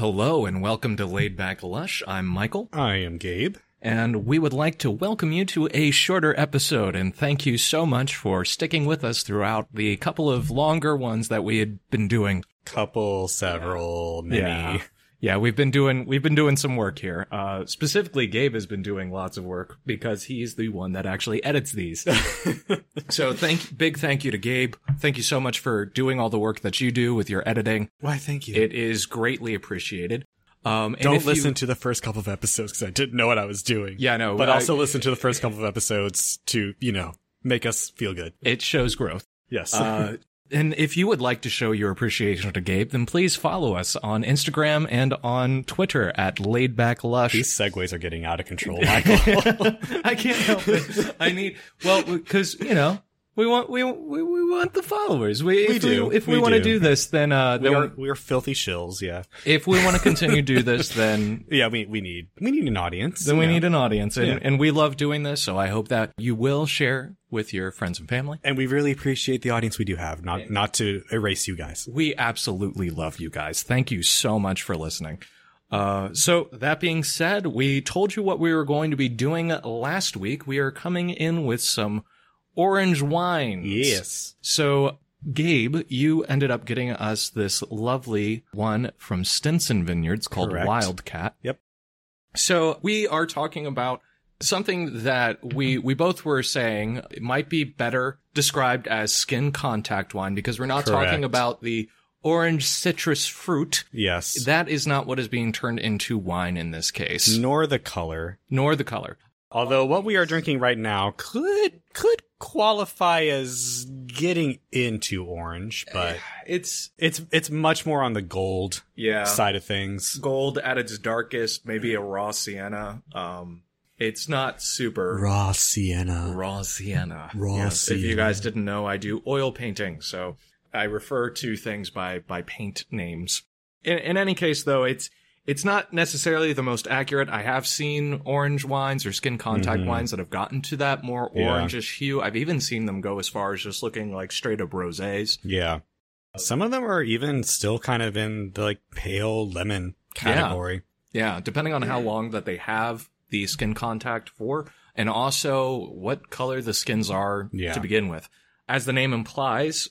Hello and welcome to Laid Back Lush. I'm Michael, I am Gabe. and we would like to welcome you to a shorter episode and thank you so much for sticking with us throughout the couple of longer ones that we had been doing. Couple, several, many. Yeah. Yeah, we've been doing we've been doing some work here. Uh specifically Gabe has been doing lots of work because he's the one that actually edits these. so thank big thank you to Gabe. Thank you so much for doing all the work that you do with your editing. Why, thank you. It is greatly appreciated. Um and Don't if you- listen to the first couple of episodes because I didn't know what I was doing. Yeah, no, But I- also listen to the first couple of episodes to, you know, make us feel good. it shows growth. Yes. Uh, and if you would like to show your appreciation to Gabe, then please follow us on Instagram and on Twitter at laidbacklush. These segues are getting out of control, Michael. I can't help it. I need well because you know we want we we, we want the followers. We, We if do. We, if we, We want to do. this, then uh, we are, we are filthy shills, yeah. if we want to continue to do this, then Yeah, we, we need, we need an audience. then we know. need an audience, and Yeah. and we love doing this. So I hope that you will share with your friends and family. And we really appreciate the audience we do have, not, not to erase you guys. We absolutely love you guys. Thank you so much for listening. Uh, so that being said, we told you what we were going to be doing last week. We are coming in with some orange wines. Yes. So Gabe, you ended up getting us this lovely one from Stinson Vineyards called Correct. Wildcat. Yep. So we are talking about something that we we both were saying it might be better described as skin contact wine because we're not talking about the orange citrus fruit. Yes. That is not what is being turned into wine in this case, Nor the color. nor the color. Although what we are drinking right now could could qualify as getting into orange, but It's it's it's much more on the gold yeah, side of things. gold at its darkest, maybe a raw sienna. Um, it's not super Raw sienna. raw sienna. Raw Yes, If you sienna. guys didn't know, I do oil painting, so I refer to things by by paint names. In, in any case, though, it's it's not necessarily the most accurate. I have seen orange wines or skin contact Mhm. wines that have gotten to that more Yeah. orangish hue. I've even seen them go as far as just looking like straight up rosés. Yeah. Some of them are even still kind of in the like pale lemon category. Yeah, depending on how long that they have the skin contact for, and also what color the skins are Yeah. to begin with. As the name implies,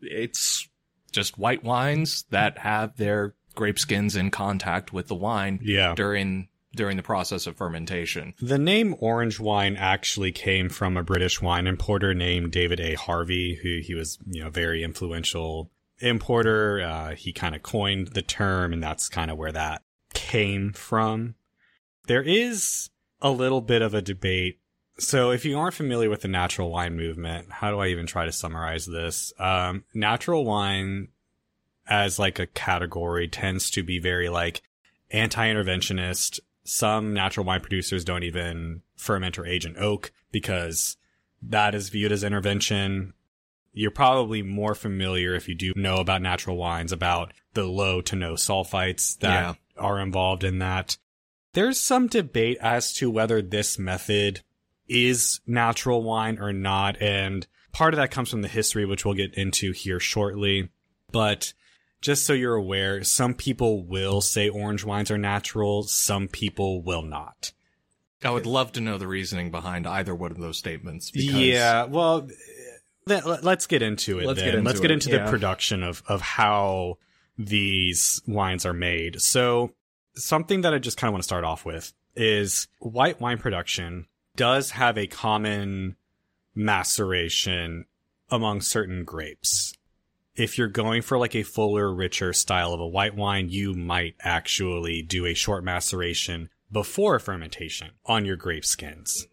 it's just white wines that have their grape skins in contact with the wine Yeah. during during the process of fermentation. The name orange wine actually came from a British wine importer named David A. Harvey, who he was, you know, very influential importer. Uh, he kind of coined the term, and that's kind of where that came from. There is a little bit of a debate. So, if you aren't familiar with the natural wine movement, how do I even try to summarize this? Um, natural wine, as like a category, tends to be very like anti-interventionist. Some natural wine producers don't even ferment or age in oak because that is viewed as intervention. You're probably more familiar if you do know about natural wines about the low to no sulfites that Yeah. are involved in that. There's some debate as to whether this method is natural wine or not. And part of that comes from the history, which we'll get into here shortly. But just so you're aware, some people will say orange wines are natural, some people will not. I would love to know the reasoning behind either one of those statements. Yeah, well, let, let's get into it. Let's then. get into let's get it, into yeah. the production of of how these wines are made. So, something that I just kind of want to start off with is white wine production does have a common maceration among certain grapes. If you're going for like a fuller, richer style of a white wine, you might actually do a short maceration before fermentation on your grape skins.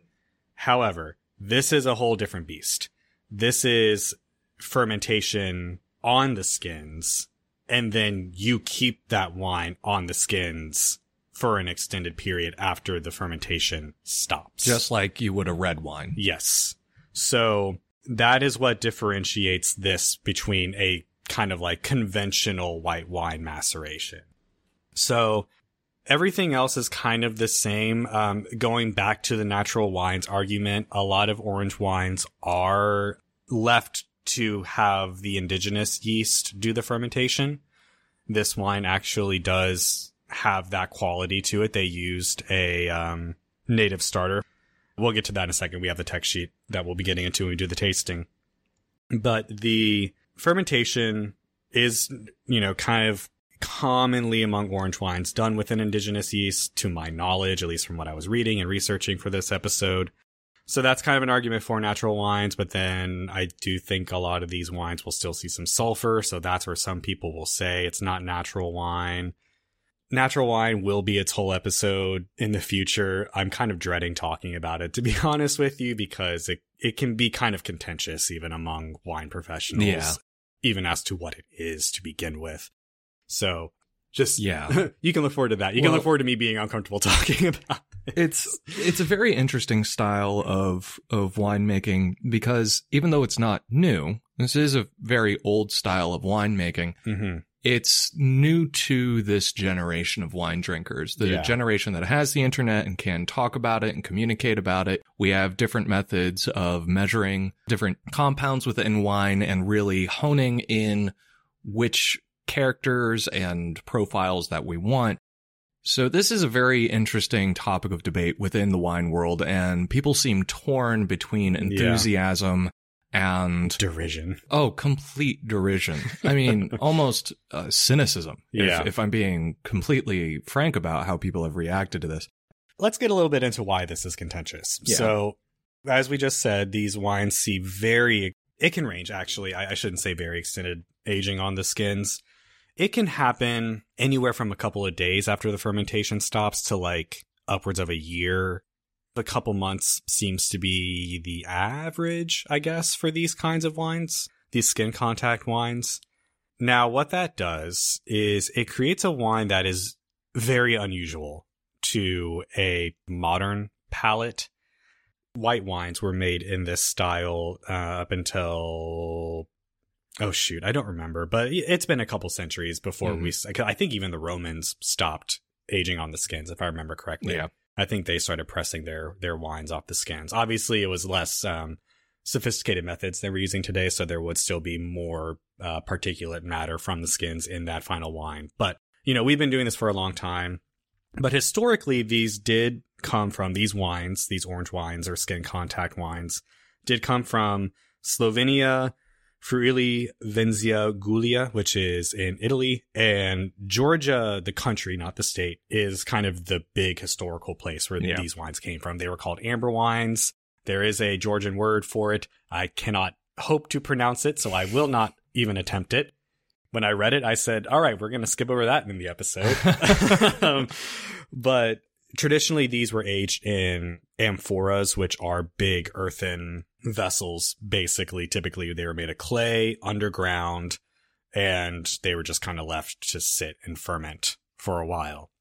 However, this is a whole different beast. This is fermentation on the skins, and then you keep that wine on the skins for an extended period after the fermentation stops. just like you would a red wine. Yes. So that is what differentiates this between a kind of like conventional white wine maceration. So everything else is kind of the same. Um, going back to the natural wines argument, a lot of orange wines are left to have the indigenous yeast do the fermentation. This wine actually does have that quality to it. They used a um, native starter. We'll get to that in a second. We have the text sheet that we'll be getting into when we do the tasting. But the fermentation is, you know, kind of commonly among orange wines done with an indigenous yeast, to my knowledge, at least from what I was reading and researching for this episode. So that's kind of an argument for natural wines, but then I do think a lot of these wines will still see some sulfur. So that's where some people will say it's not natural wine. Natural wine will be its whole episode in the future. I'm kind of dreading talking about it, to be honest with you, because it, it can be kind of contentious even among wine professionals, Yeah. even as to what it is to begin with. So just, Yeah. you can look forward to that. You can look forward to me being uncomfortable talking about it. it's it's a very interesting style of of winemaking because even though it's not new, this is a very old style of winemaking. hmm It's new to this generation of wine drinkers, the Yeah. generation that has the internet and can talk about it and communicate about it. We have different methods of measuring different compounds within wine and really honing in which characters and profiles that we want. So this is a very interesting topic of debate within the wine world and people seem torn between enthusiasm and Derision. Oh, complete derision. I mean, almost uh, cynicism. if- Yeah. If, I'm being completely frank about how people have reacted to this. let's get a little bit into why this is contentious. Yeah. So, as we just said, these wines see very, it can range actually. I, I shouldn't say very extended aging on the skins. It can happen anywhere from a couple of days after the fermentation stops to like upwards of a year. A couple months seems to be the average, I guess, for these kinds of wines, these skin contact wines. Now, what that does is it creates a wine that is very unusual to a modern palate. White wines were made in this style uh, up until oh shoot, I don't remember, but it's been a couple centuries before Mhm. we. I think even the Romans stopped aging on the skins, if I remember correctly. Yeah. I think they started pressing their their wines off the skins. Obviously, it was less um, sophisticated methods they were using today, so there would still be more uh, particulate matter from the skins in that final wine. But you know, we've been doing this for a long time. But historically, these did come from these wines, these orange wines or skin contact wines, did come from Slovenia, Friuli Venezia Giulia, which is in Italy, and Georgia, the country, not the state, is kind of the big historical place where Yeah. these wines came from. They were called amber wines. There is a Georgian word for it. I cannot hope to pronounce it, so I will not even attempt it. When I read it, I said, all right, we're going to skip over that in the episode. um, but traditionally, these were aged in amphoras, which are big earthen vessels. Basically, typically they were made of clay underground and they were just kind of left to sit and ferment for a while.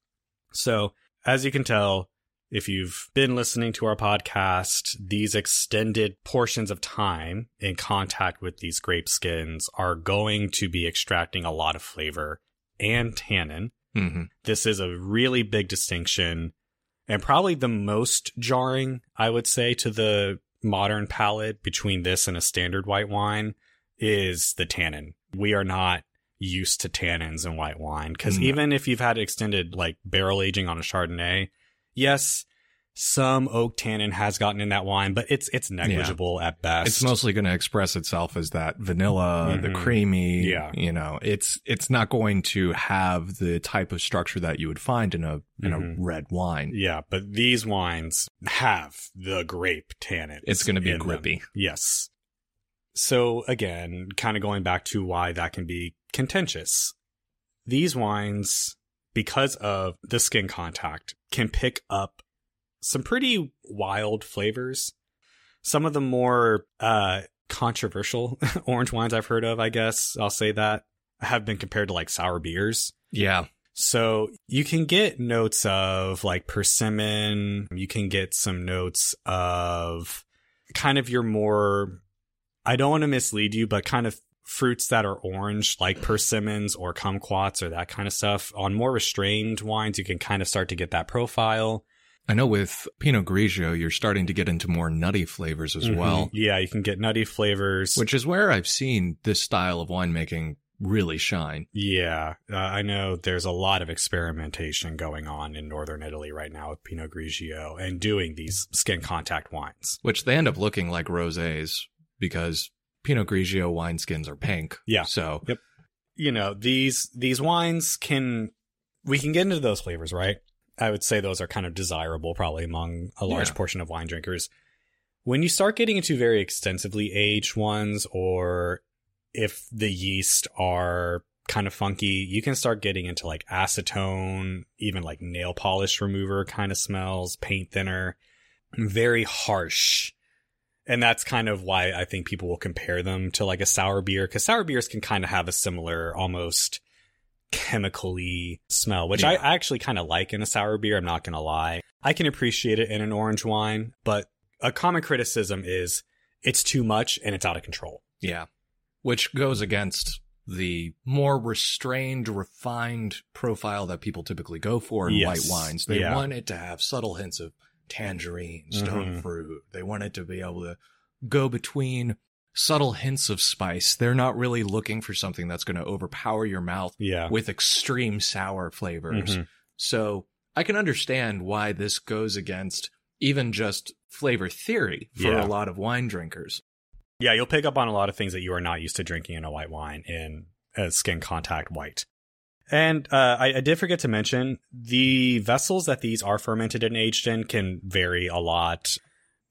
So as you can tell, if you've been listening to our podcast, these extended portions of time in contact with these grape skins are going to be extracting a lot of flavor and tannin. hmm This is a really big distinction and probably the most jarring, I would say, to the modern palate between this and a standard white wine is the tannin. We are not used to tannins in white wine because No. Mm. even if you've had extended like barrel aging on a Chardonnay, yes, some oak tannin has gotten in that wine, but it's it's negligible at best. It's mostly going to express itself as that vanilla, the Mhm. creamy. Yeah. You know, it's it's not going to have the type of structure that you would find in a in Mhm. a red wine. Yeah, but these wines have the grape tannin. It's going to be grippy. Yes. So again, kind of going back to why that can be contentious. These wines, because of the skin contact, can pick up some pretty wild flavors. Some of the more uh, controversial orange wines I've heard of, I guess I'll say that, have been compared to like sour beers. Yeah. So you can get notes of like persimmon. You can get some notes of kind of your more, I don't want to mislead you, but kind of fruits that are orange, like persimmons or kumquats or that kind of stuff. On more restrained wines, you can kind of start to get that profile. I know with Pinot Grigio, you're starting to get into more nutty flavors as Mhm. well, Yeah, you can get nutty flavors. which is where I've seen this style of winemaking really shine. Yeah, uh, I know there's a lot of experimentation going on in northern Italy right now with Pinot Grigio and doing these skin contact wines. Which they end up looking like rosés because Pinot Grigio wineskins are pink. Yeah. So Yep. You know, these these wines can we can get into those flavors, right? I would say those are kind of desirable probably among a large Yeah. portion of wine drinkers. When you start getting into very extensively aged ones or if the yeast are kind of funky, you can start getting into like acetone, even like nail polish remover kind of smells, paint thinner, very harsh. And that's kind of why I think people will compare them to like a sour beer because sour beers can kind of have a similar, almost chemically smell, which I actually kind of like in a sour beer. I'm not going to lie. I can appreciate it in an orange wine, but a common criticism is it's too much and it's out of control. Yeah. Which goes against the more restrained, refined profile that people typically go for in Yes. white wines. They Yeah. want it to have subtle hints of tangerine, stone Mhm. fruit. They want it to be able to go between subtle hints of spice. They're not really looking for something that's going to overpower your mouth Yeah. with extreme sour flavors. Mhm. So I can understand why this goes against even just flavor theory for Yeah. a lot of wine drinkers. Yeah, you'll pick up on a lot of things that you are not used to drinking in a white wine in a skin contact white. And uh, I, I did forget to mention the vessels that these are fermented and aged in can vary a lot.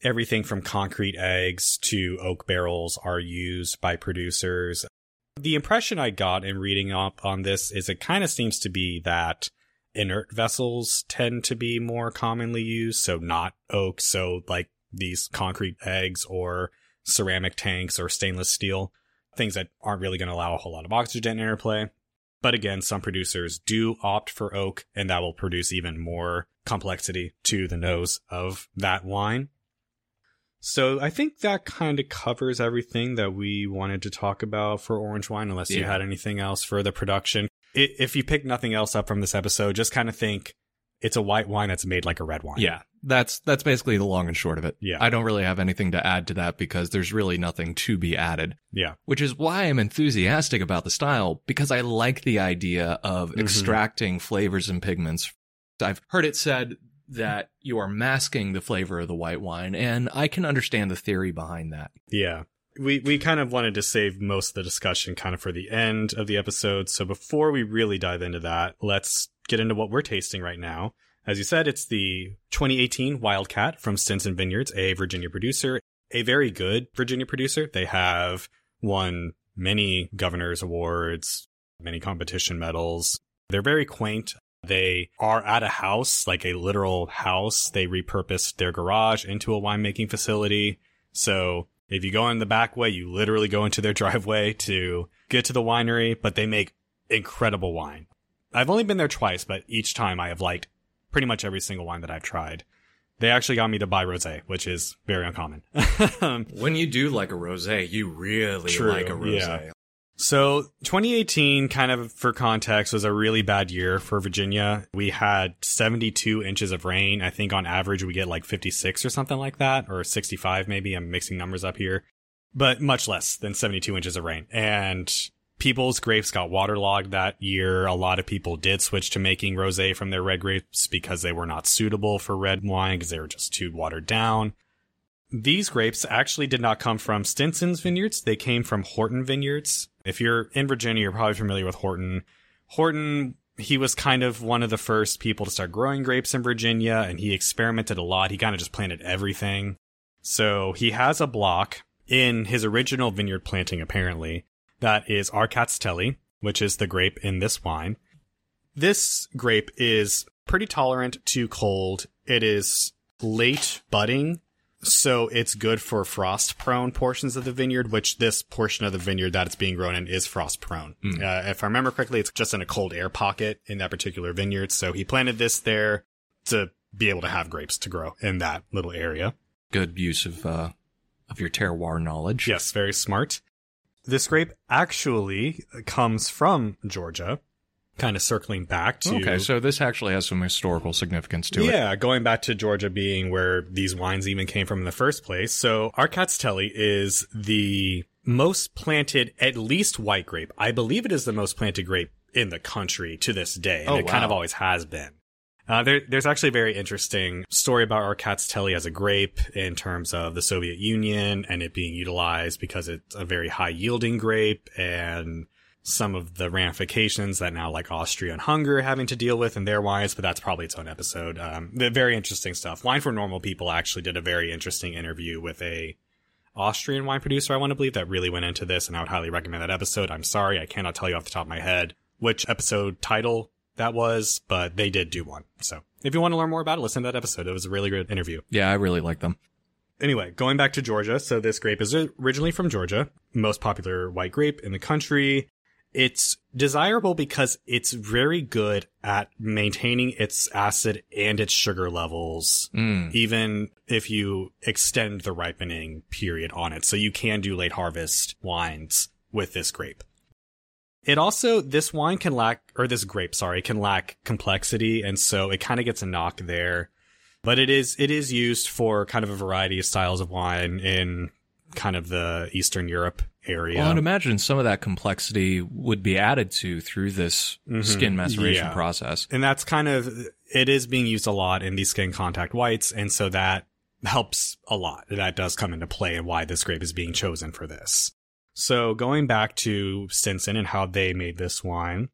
Everything from concrete eggs to oak barrels are used by producers. The impression I got in reading up on this is it kind of seems to be that inert vessels tend to be more commonly used. So not oak. So like these concrete eggs or ceramic tanks or stainless steel, things that aren't really going to allow a whole lot of oxygen interplay. But again, some producers do opt for oak, and that will produce even more complexity to the nose of that wine. So I think that kind of covers everything that we wanted to talk about for orange wine, unless you had anything else for the production. If you pick nothing else up from this episode, just kind of think it's a white wine that's made like a red wine. Yeah, that's that's basically the long and short of it. Yeah. I don't really have anything to add to that because there's really nothing to be added. Yeah. Which is why I'm enthusiastic about the style because I like the idea of Mhm. extracting flavors and pigments. I've heard it said that you are masking the flavor of the white wine, and I can understand the theory behind that. Yeah. We we kind of wanted to save most of the discussion kind of for the end of the episode. So before we really dive into that, let's get into what we're tasting right now. As you said, it's the 2018 Wildcat from Stinson Vineyards, a Virginia producer, a very good Virginia producer. They have won many governor's awards, many competition medals. They're very quaint. They are at a house, like a literal house. They repurposed their garage into a winemaking facility. So if you go in the back way, you literally go into their driveway to get to the winery, but they make incredible wine. I've only been there twice, but each time I have liked pretty much every single wine that I've tried. They actually got me to buy rosé, which is very uncommon. When you do like a rosé, you really True, like a rosé. yeah. So 2018, kind of for context, was a really bad year for Virginia. We had 72 inches of rain. I think on average we get like 56 or something like that, or 65 maybe. I'm mixing numbers up here, but much less than 72 inches of rain. And people's grapes got waterlogged that year. A lot of people did switch to making rosé from their red grapes because they were not suitable for red wine because they were just too watered down. These grapes actually did not come from Stinson's vineyards. They came from Horton Vineyards. If you're in Virginia, you're probably familiar with Horton. Horton, he was kind of one of the first people to start growing grapes in Virginia and he experimented a lot. He kind of just planted everything. So he has a block in his original vineyard planting, apparently, that is Rkatsiteli, which is the grape in this wine. This grape is pretty tolerant to cold. It is late budding, so it's good for frost prone portions of the vineyard, which this portion of the vineyard that it's being grown in is frost prone. Uh, if I remember correctly, it's just in a cold air pocket in that particular vineyard. So he planted this there to be able to have grapes to grow in that little area. Good use of uh, of your terroir knowledge. Yes, very smart. This grape actually comes from Georgia, kind of circling back to Okay, so this actually has some historical significance to it. yeah, going back to Georgia being where these wines even came from in the first place. So Rkatsiteli is the most planted, at least white grape. I believe it is the most planted grape in the country to this day. And Oh, it kind of always has been. Uh, there, there's actually a very interesting story about Rkatsiteli as a grape in terms of the Soviet Union and it being utilized because it's a very high yielding grape and some of the ramifications that now like Austria and Hungary are having to deal with in their wines, but that's probably its own episode. Um, the very interesting stuff. Wine for Normal People actually did a very interesting interview with a Austrian wine producer, I want to believe, that really went into this, and I would highly recommend that episode. I'm sorry, I cannot tell you off the top of my head which episode title that was, but they did do one. So if you want to learn more about it, listen to that episode. It was a really good interview. Yeah, I really like them. Anyway, going back to Georgia. So this grape is originally from Georgia, most popular white grape in the country. It's desirable because it's very good at maintaining its acid and its sugar levels, Mm. even if you extend the ripening period on it. So you can do late harvest wines with this grape. It also, this wine can lack, or this grape, sorry, can lack complexity. And so it kind of gets a knock there. But it is, it is used for kind of a variety of styles of wine in kind of the Eastern Europe area. Well, I'd imagine some of that complexity would be added to through this Mhm. skin maceration Yeah. process. and that's kind of it is being used a lot in these skin contact whites and so that helps a lot that does come into play and why this grape is being chosen for this so going back to stinson and how they made this wine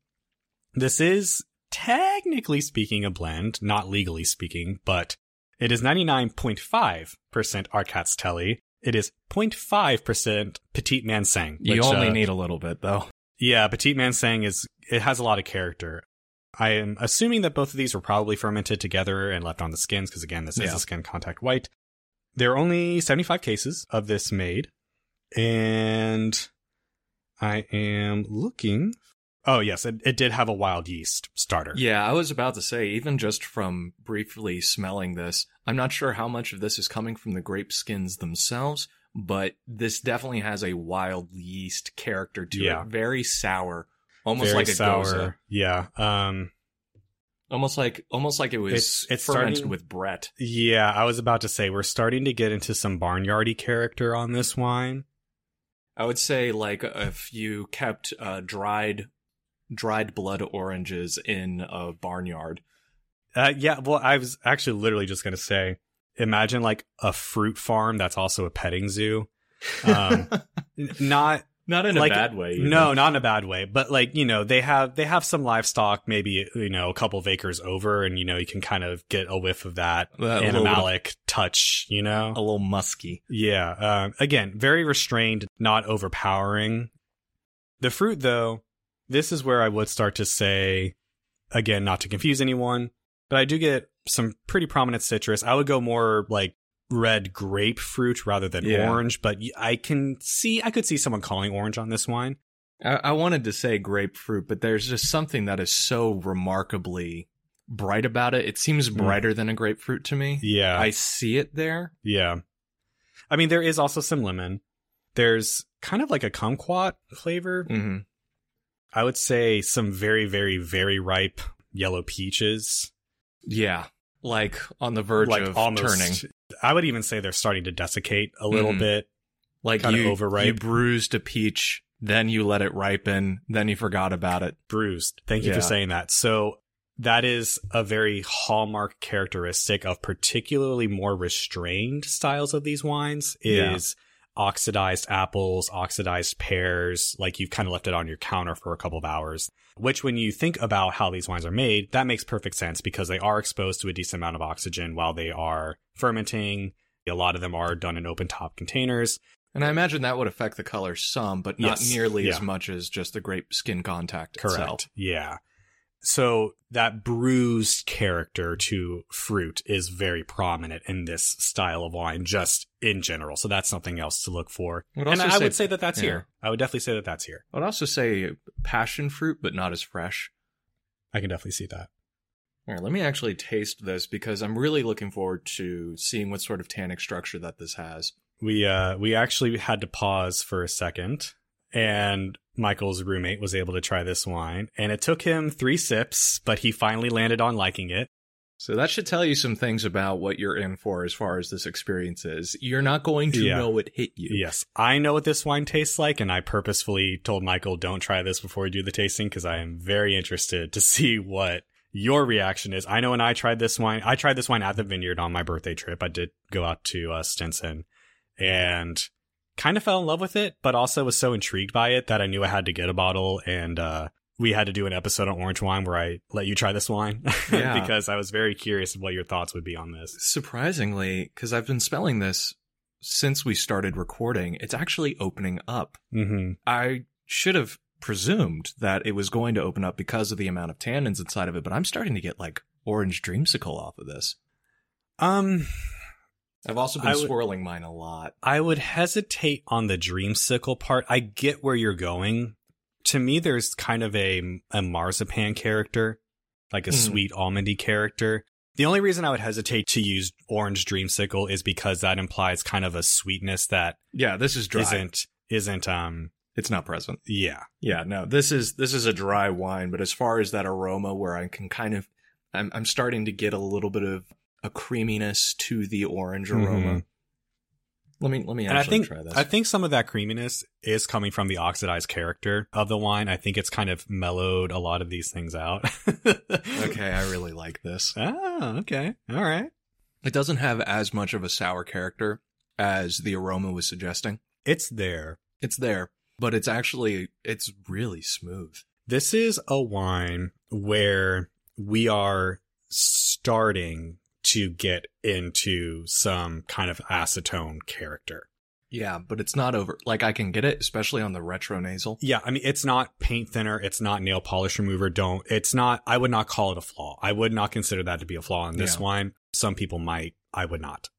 this is technically speaking a blend not legally speaking but it is 99.5% Rkatsiteli. It is 0.5% Petit Manseng. You which, only uh, need a little bit, though. yeah, Petit Manseng is it has a lot of character. I am assuming that both of these were probably fermented together and left on the skins because again, this is a skin contact white. There are only 75 cases of this made, and I am looking. Oh yes, it, it did have a wild yeast starter. Yeah, I was about to say, even just from briefly smelling this, I'm not sure how much of this is coming from the grape skins themselves, but this definitely has a wild yeast character to Yeah. it. Very sour. Almost Very like a sour. gose. Yeah. Um. Almost like almost like it was It's- it's fermented starting- with Brett. Yeah, I was about to say we're starting to get into some barnyardy character on this wine. I would say like if you kept uh, dried dried blood oranges in a barnyard. Uh, yeah, well, I was actually literally just gonna say, imagine like a fruit farm that's also a petting zoo. Um, not Not in Like, a bad way. no, not in a bad way, but like you know they have they have some livestock, maybe you know a couple of acres over, and you know you can kind of get a whiff of that That little of- animalic touch, you know. a little musky. Yeah. Um, again, very restrained, not overpowering. The fruit, though, this is where I would start to say, again, not to confuse anyone, but I do get some pretty prominent citrus. I would go more like red grapefruit rather than Yeah. orange, but I can see, I could see someone calling orange on this wine. I, I wanted to say grapefruit, but there's just something that is so remarkably bright about it. It seems Mm. brighter than a grapefruit to me. Yeah. I see it there. yeah. I mean, there is also some lemon. There's kind of like a kumquat flavor. hmm I would say some very, very, very ripe yellow peaches. Yeah, like on the verge like of almost turning. I would even say they're starting to desiccate a little Mhm. bit. Like you, overripe. you bruised a peach, then you let it ripen, then you forgot about it. Bruised. Thank you Yeah. for saying that. So that is a very hallmark characteristic of particularly more restrained styles of these wines Yeah. Oxidized apples, oxidized pears, like you've kind of left it on your counter for a couple of hours. Which when you think about how these wines are made, that makes perfect sense because they are exposed to a decent amount of oxygen while they are fermenting. A lot of them are done in open top containers. And I imagine that would affect the color some, but not Yes. nearly as much as just the grape skin contact Correct. itself. Yeah. So that bruised character to fruit is very prominent in this style of wine, just in general. So that's something else to look for. I would and I say- would say that that's yeah. here. I would definitely say that that's here. I'd also say passion fruit, but not as fresh. I can definitely see that. All right, let me actually taste this because I'm really looking forward to seeing what sort of tannic structure that this has. We uh we actually had to pause for a second and Michael's roommate was able to try this wine and it took him 3 sips, but he finally landed on liking it. So that should tell you some things about what you're in for as far as this experience is. You're not going to Yeah. know it hit you. Yes, I know what this wine tastes like, and I purposefully told Michael, don't try this before we do the tasting because I am very interested to see what your reaction is. I know when I tried this wine, I tried this wine at the vineyard on my birthday trip. I did go out to uh, Stinson and kind of fell in love with it, but also was so intrigued by it that I knew I had to get a bottle and, uh, we had to do an episode on orange wine where I let you try this wine Yeah. because I was very curious what your thoughts would be on this. Surprisingly, because I've been smelling this since we started recording, it's actually opening up. Mm-hmm. I should have presumed that it was going to open up because of the amount of tannins inside of it, but I'm starting to get like orange dreamsicle off of this. Um, I've also been I would- swirling mine a lot. I would hesitate on the dreamsicle part. I get where you're going. To me, there's kind of a, a marzipan character, like a Mhm. sweet almondy character. The only reason I would hesitate to use orange dreamsicle is because that implies kind of a sweetness that Yeah, this is dry. isn't isn't um It's not present. yeah. Yeah, no, this is this is a dry wine, but as far as that aroma where I can kind of I'm I'm starting to get a little bit of a creaminess to the orange aroma. Mhm. Let me let me And I actually think try this. I think some of that creaminess is coming from the oxidized character of the wine. I think it's kind of mellowed a lot of these things out. okay, I really like this. Ah, okay. All right. It doesn't have as much of a sour character as the aroma was suggesting. It's there. It's there, but it's actually it's really smooth. This is a wine where we are starting to get into some kind of acetone character. Yeah, but it's not over. Like I can get it, especially on the retro nasal. Yeah, I mean, it's not paint thinner. It's not nail polish remover. Don't, it's not, I would not call it a flaw. I would not consider that to be a flaw in this Yeah. wine. Some people might. I would not.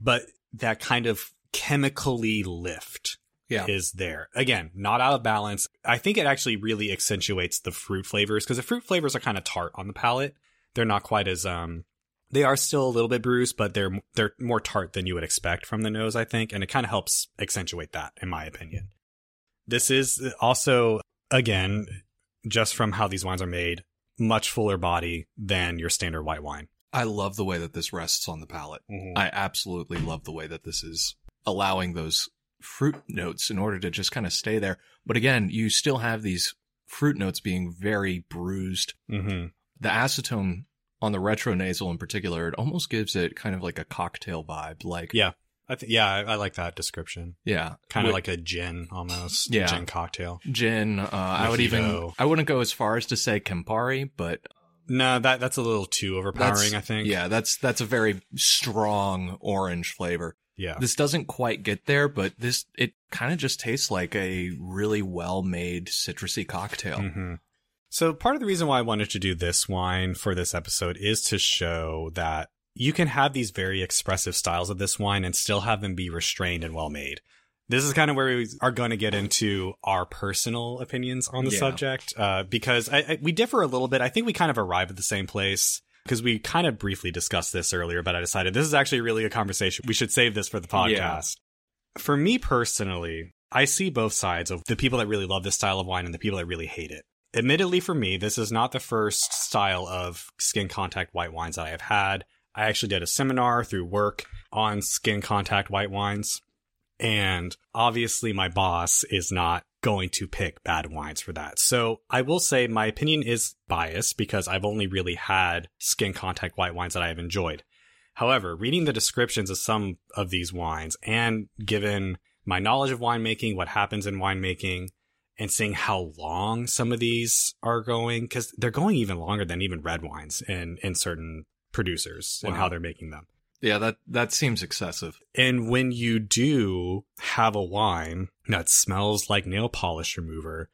But that kind of chemically lift Yeah. is there. Again, not out of balance. I think it actually really accentuates the fruit flavors because the fruit flavors are kind of tart on the palate. They're not quite as um they are still a little bit bruised, but they're they're more tart than you would expect from the nose, I think, and it kind of helps accentuate that in my opinion. This is also again just from how these wines are made, much fuller body than your standard white wine. I love the way that this rests on the palate. I absolutely love the way that this is allowing those fruit notes in order to just kind of stay there. But again, you still have these fruit notes being very bruised. mm-hmm. The acetone on the retro nasal in particular, it almost gives it kind of like a cocktail vibe. Like, Yeah. I th- yeah, I, I like that description. yeah, Kind of like a gin almost. Yeah. Gin cocktail. gin. Uh, I would even. I wouldn't go as far as to say Campari, but No, that that's a little too overpowering, I think. yeah, that's, that's a very strong orange flavor. Yeah. This doesn't quite get there, but this, it kind of just tastes like a really well made citrusy cocktail. hmm So part of the reason why I wanted to do this wine for this episode is to show that you can have these very expressive styles of this wine and still have them be restrained and well made. This is kind of where we are going to get into our personal opinions on the Yeah. subject, uh, because I, I, we differ a little bit. I think we kind of arrive at the same place because we kind of briefly discussed this earlier, but I decided this is actually really a conversation. We should save this for the podcast. For me personally, I see both sides of the people that really love this style of wine and the people that really hate it. Admittedly, for me, this is not the first style of skin contact white wines that I have had. I actually did a seminar through work on skin contact white wines. And obviously, my boss is not going to pick bad wines for that. So I will say my opinion is biased because I've only really had skin contact white wines that I have enjoyed. However, reading the descriptions of some of these wines and given my knowledge of winemaking, what happens in winemaking, and seeing how long some of these are going, because they're going even longer than even red wines in, in certain producers and how they're making them. Yeah, that, that seems excessive. And when you do have a wine that smells like nail polish remover,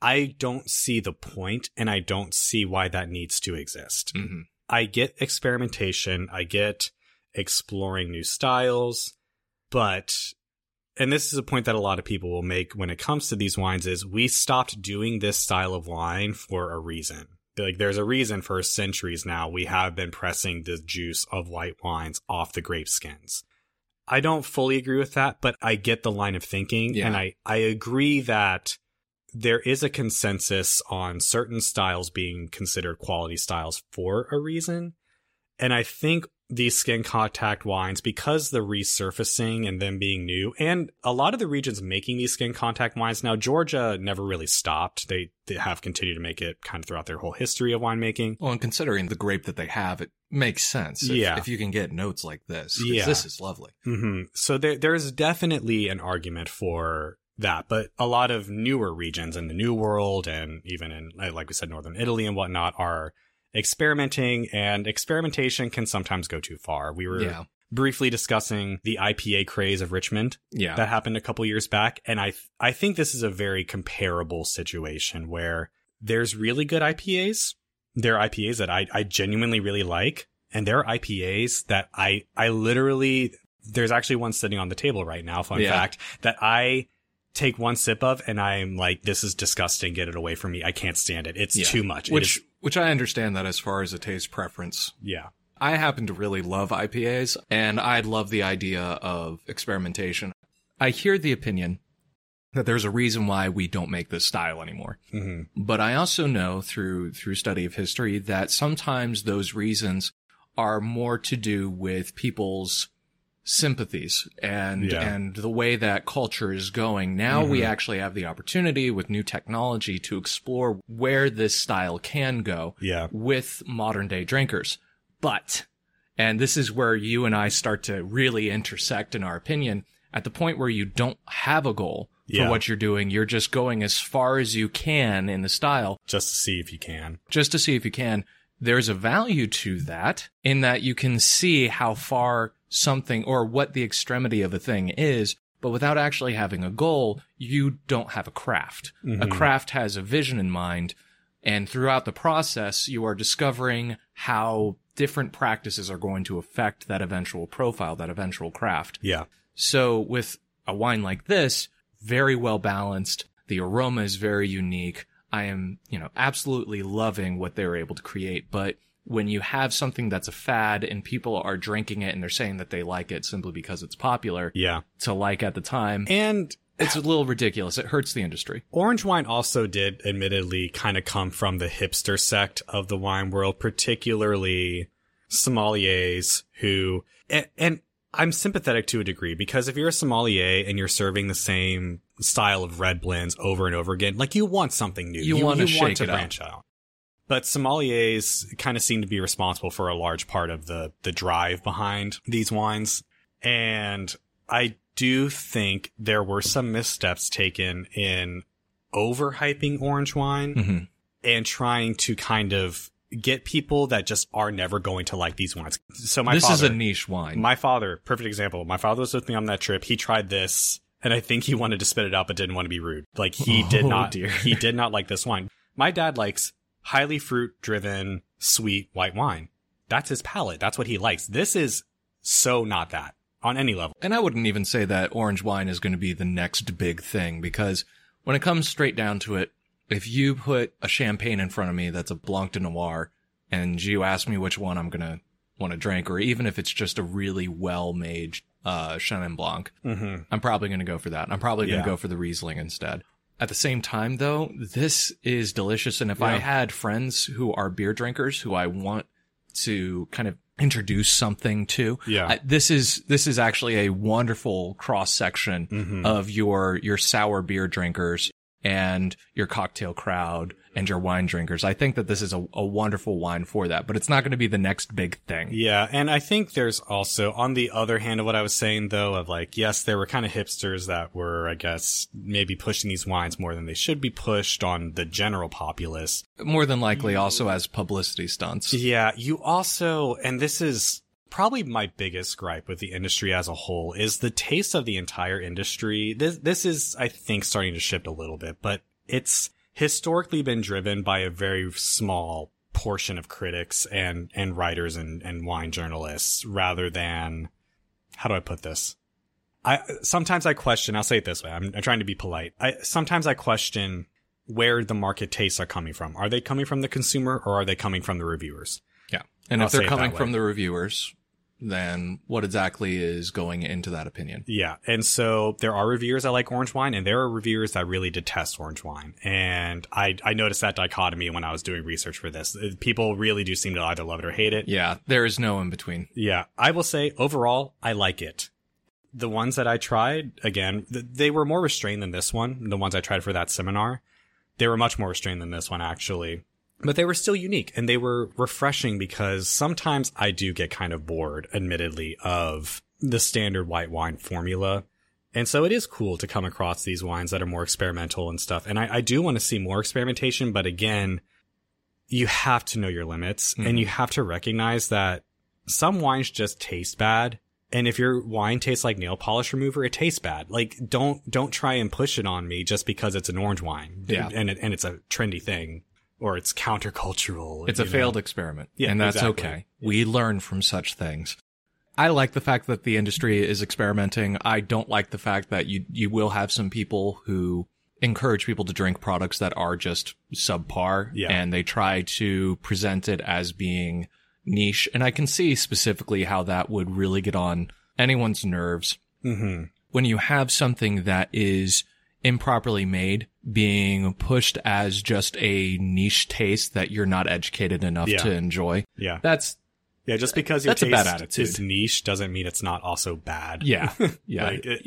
I don't see the point and I don't see why that needs to exist. hmm I get experimentation, I get exploring new styles, but and this is a point that a lot of people will make when it comes to these wines is we stopped doing this style of wine for a reason. Like there's a reason for centuries now we have been pressing the juice of white wines off the grape skins. I don't fully agree with that, but I get the line of thinking Yeah. and I I agree that there is a consensus on certain styles being considered quality styles for a reason. And I think these skin contact wines, because the resurfacing and them being new, and a lot of the regions making these skin contact wines now, Georgia never really stopped. They, they have continued to make it kind of throughout their whole history of winemaking. Well, and considering the grape that they have, it makes sense. If, Yeah. If you can get notes like this Yeah. This is lovely. hmm So there, there's definitely an argument for that, but a lot of newer regions in the New World and even in, like we said, Northern Italy and whatnot are experimenting and experimentation can sometimes go too far. We were Yeah. briefly discussing the IPA craze of Richmond Yeah. that happened a couple years back. And I, I think this is a very comparable situation where there's really good IPAs. There are IPAs that I, I genuinely really like. And there are IPAs that I, I literally, there's actually one sitting on the table right now, fun Yeah. fact, that I take one sip of and I'm like, this is disgusting. Get it away from me. I can't stand it. It's Yeah. too much. Which is- which I understand that as far as a taste preference. yeah. I happen to really love IPAs and I love the idea of experimentation. I hear the opinion that there's a reason why we don't make this style anymore. hmm But I also know through through study of history that sometimes those reasons are more to do with people's sympathies and Yeah. and the way that culture is going. Now we Mhm. actually have the opportunity with new technology to explore where this style can go Yeah. with modern day drinkers. But, and this is where you and I start to really intersect in our opinion, at the point where you don't have a goal for Yeah. what you're doing, you're just going as far as you can in the style Just to see if you can. just to see if you can. There's a value to that in that you can see how far something or what the extremity of a thing is, but without actually having a goal, you don't have a craft. A Mhm. craft has a vision in mind, and throughout the process, you are discovering how different practices are going to affect that eventual profile, that eventual craft. Yeah. So with a wine like this, very well balanced. The aroma is very unique. I am, you know, absolutely loving what they were able to create. But when you have something that's a fad and people are drinking it and they're saying that they like it simply because it's popular Yeah. to like at the time, And it's a little ridiculous. It hurts the industry. Orange wine also did admittedly kind of come from the hipster sect of the wine world, particularly sommeliers who, and, and I'm sympathetic to a degree because if you're a sommelier and you're serving the same style of red blends over and over again, like you want something new. You wanna shake to it up. branch out. But sommeliers kind of seem to be responsible for a large part of the, the drive behind these wines. And I do think there were some missteps taken in overhyping orange wine Mm-hmm. and trying to kind of get people that just are never going to like these wines. So my this father, is a niche wine. my father, perfect example. My father was with me on that trip. He tried this and I think he wanted to spit it out, but didn't want to be rude. Like he did Oh, not, dear. he did not like this wine. My dad likes highly fruit driven, sweet white wine. That's his palate. That's what he likes. This is so not that on any level. And I wouldn't even say that orange wine is going to be the next big thing because when it comes straight down to it, if you put a champagne in front of me that's a Blanc de Noir and you ask me which one I'm going to want to drink, or even if it's just a really well made uh, Chenin Blanc, Mm-hmm. I'm probably going to go for that. I'm probably going to Yeah. go for the Riesling instead. At the same time, though, this is delicious. And if I had friends who are beer drinkers who I want to kind of introduce something to, Yeah. I, this is this is actually a wonderful cross section Mhm. of your your sour beer drinkers and your cocktail crowd and your wine drinkers. I think that this is a, a wonderful wine for that, but it's not going to be the next big thing. Yeah, and I think there's also on the other hand of what I was saying though of like yes, there were kind of hipsters that were I guess maybe pushing these wines more than they should be pushed on the general populace. More than likely, also as publicity stunts. Yeah, you also and this is probably my biggest gripe with the industry as a whole is the taste of the entire industry. This this is I think starting to shift a little bit, but it's historically been driven by a very small portion of critics and and writers and and wine journalists rather than how do I put this? I sometimes I question, I'll say it this way. I'm, I'm trying to be polite. I sometimes I question where the market tastes are coming from. Are they coming from the consumer or are they coming from the reviewers? Yeah. And I'll if they're coming from the reviewers, than what exactly is going into that opinion. Yeah. And so there are reviewers that like orange wine and there are reviewers that really detest orange wine. And I, I noticed that dichotomy when I was doing research for this. Uh, People really do seem to either love it or hate it. Yeah, there is no in between. Yeah. I will say overall, I like it. The ones that I tried, again, th- they were more restrained than this one. The ones I tried for that seminar, they were much more restrained than this one, actually. But they were still unique and they were refreshing because sometimes I do get kind of bored, admittedly, of the standard white wine formula. And so it is cool to come across these wines that are more experimental and stuff. And I, I do want to see more experimentation, but again, you have to know your limits and mm-hmm. you have to recognize that some wines just taste bad. And if your wine tastes like nail polish remover, it tastes bad. Like don't don't try and push it on me just because it's an orange wine. Yeah. And it, and it's a trendy thing or it's countercultural. It's a know? failed experiment. Yeah, and that's exactly. okay. We learn from such things. I like the fact that the industry is experimenting. I don't like the fact that you you will have some people who encourage people to drink products that are just subpar Yeah. and they try to present it as being niche. And I can see specifically how that would really get on anyone's nerves Mhm. when you have something that is improperly made being pushed as just a niche taste that you're not educated enough Yeah. to enjoy. Yeah. That's Yeah. Just because your That's a taste bad attitude. is niche doesn't mean it's not also bad. yeah. Yeah. Like, it,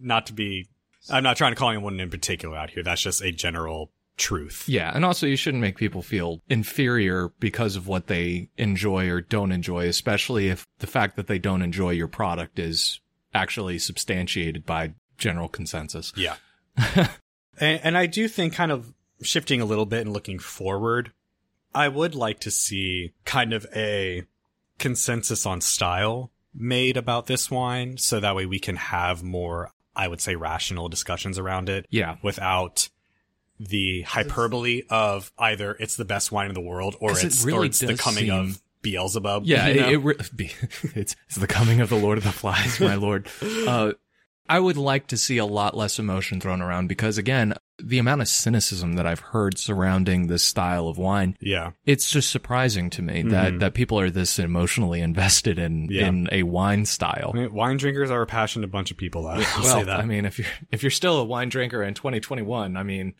not to be, I'm not trying to call anyone in particular out here. That's just a general truth. yeah. And also you shouldn't make people feel inferior because of what they enjoy or don't enjoy, especially if the fact that they don't enjoy your product is actually substantiated by general consensus. Yeah. and, and I do think kind of shifting a little bit and looking forward, I would like to see kind of a consensus on style made about this wine so that way we can have more, I would say, rational discussions around it Yeah. without the hyperbole of either it's the best wine in the world or 'Cause it it's, or it's the coming seem- of Beelzebub. Yeah, you know? it, it, re- it's it's the coming of the Lord of the Flies, my lord. Uh, I would like to see a lot less emotion thrown around because, again, the amount of cynicism that I've heard surrounding this style of wine, yeah. it's just surprising to me that Mhm. that people are this emotionally invested in Yeah. in a wine style. I mean, wine drinkers are a passionate bunch of people. I'll well, say that. I mean, if you're if you're still a wine drinker in 2021, I mean,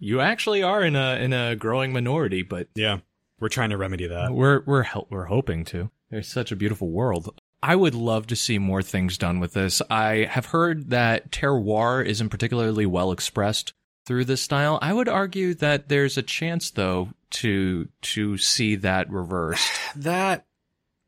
you actually are in a in a growing minority, but yeah, we're trying to remedy that. We're we're we're hoping to. There's such a beautiful world. I would love to see more things done with this. I have heard that terroir isn't particularly well expressed through this style. I would argue that there's a chance though to to see that reversed. That,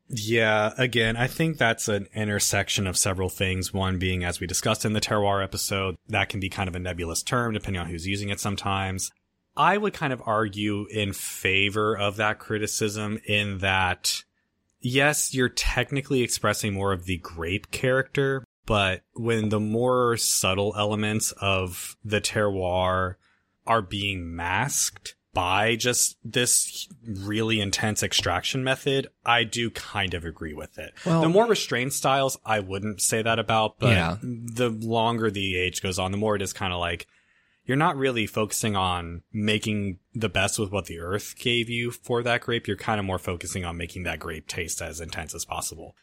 yeah, again, I think that's an intersection of several things. One being, as we discussed in the terroir episode, that can be kind of a nebulous term depending on who's using it sometimes. I would kind of argue in favor of that criticism in that, yes, you're technically expressing more of the grape character, but when the more subtle elements of the terroir are being masked by just this really intense extraction method, I do kind of agree with it. Well- the more restrained styles, I wouldn't say that about, but Yeah. the longer the age goes on, the more it is kind of like, you're not really focusing on making the best with what the earth gave you for that grape. You're kind of more focusing on making that grape taste as intense as possible.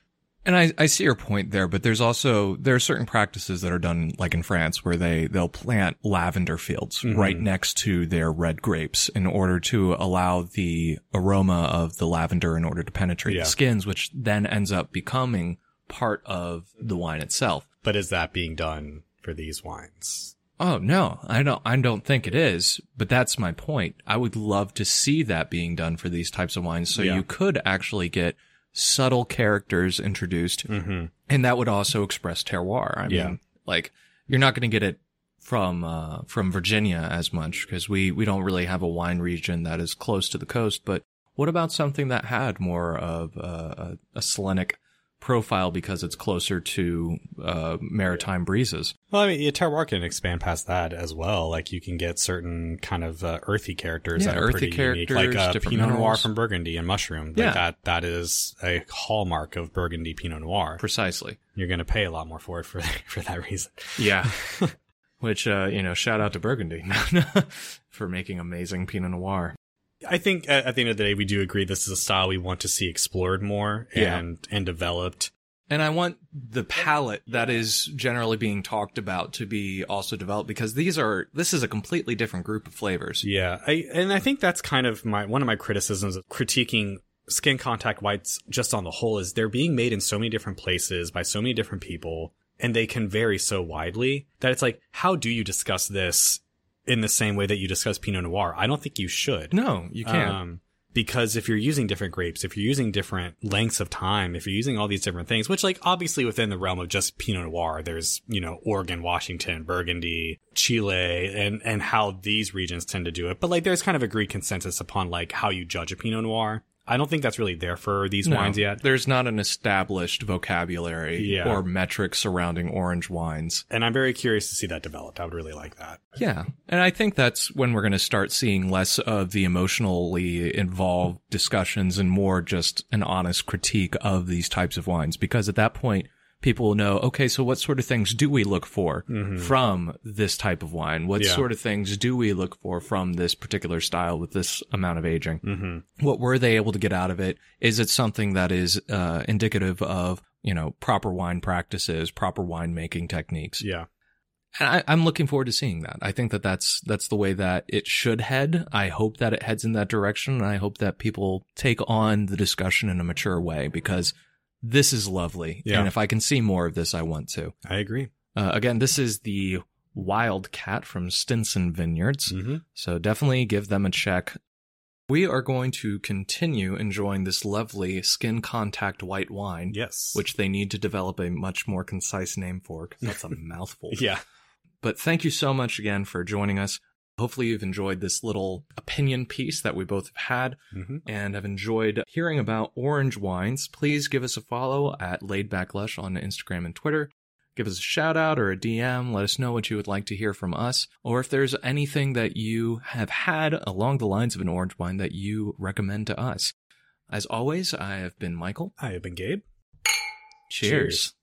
And I, I see your point there, but there's also there are certain practices that are done like in France where they they'll plant lavender fields mm-hmm. right next to their red grapes in order to allow the aroma of the lavender in order to penetrate Yeah. the skins, which then ends up becoming part of the wine itself. But is that being done for these wines? Oh no, I don't I don't think it is, but that's my point. I would love to see that being done for these types of wines so Yeah. you could actually get subtle characters introduced Mm-hmm. and that would also express terroir. I Yeah. mean, like you're not going to get it from uh, from Virginia as much because we we don't really have a wine region that is close to the coast. But what about something that had more of a, a Selenic profile because it's closer to uh, maritime breezes? Well, I mean, yeah, terroir can expand past that as well. Like you can get certain kind of uh, earthy characters Yeah, that are earthy pretty unique, like characters, uh, Pinot Noir from Burgundy and Mushroom. Like Yeah. that that is a hallmark of Burgundy Pinot Noir. Precisely. You're going to pay a lot more for it for for that reason. Yeah. Which uh, you know, shout out to Burgundy for making amazing Pinot Noir. I think at, at the end of the day, we do agree this is a style we want to see explored more Yeah. and and developed. And I want the palette that is generally being talked about to be also developed because these are this is a completely different group of flavors. Yeah, I, and I think that's kind of my one of my criticisms of critiquing skin contact whites just on the whole is they're being made in so many different places by so many different people and they can vary so widely that it's like how do you discuss this in the same way that you discuss pinot noir i don't think you should No, you can't. um, because if you're using different grapes, if you're using different lengths of time, if you're using all these different things, which like obviously within the realm of just Pinot Noir, there's, you know, Oregon, Washington, Burgundy, Chile, and, and how these regions tend to do it. But like there's kind of a agreed consensus upon like how you judge a Pinot Noir. I don't think that's really there for these No, wines yet. There's not an established vocabulary Yeah. or metric surrounding orange wines. And I'm very curious to see that developed. I would really like that. Yeah. And I think that's when we're going to start seeing less of the emotionally involved discussions and more just an honest critique of these types of wines. Because at that point, people will know, okay, so what sort of things do we look for from this type of wine? What Yeah. sort of things do we look for from this particular style with this amount of aging? Mm-hmm. what were they able to get out of it? Is it something that is uh, indicative of you know proper wine practices, proper winemaking techniques? Yeah. And I, I'm looking forward to seeing that. I think that that's that's the way that it should head. I hope that it heads in that direction, and I hope that people take on the discussion in a mature way because this is lovely. Yeah. And if I can see more of this, I want to. I agree. Uh, again, this is the Wildcat from Stinson Vineyards. Mm-hmm. So definitely give them a check. We are going to continue enjoying this lovely skin contact white wine, Yes. which they need to develop a much more concise name for because that's a mouthful. yeah. But thank you so much again for joining us. Hopefully you've enjoyed this little opinion piece that we both have had Mm-hmm. and have enjoyed hearing about orange wines. Please give us a follow at Laidbacklush on Instagram and Twitter. Give us a shout out or a DM. Let us know what you would like to hear from us, or if there's anything that you have had along the lines of an orange wine that you recommend to us. As always, I have been Michael. I have been Gabe. Cheers. Cheers.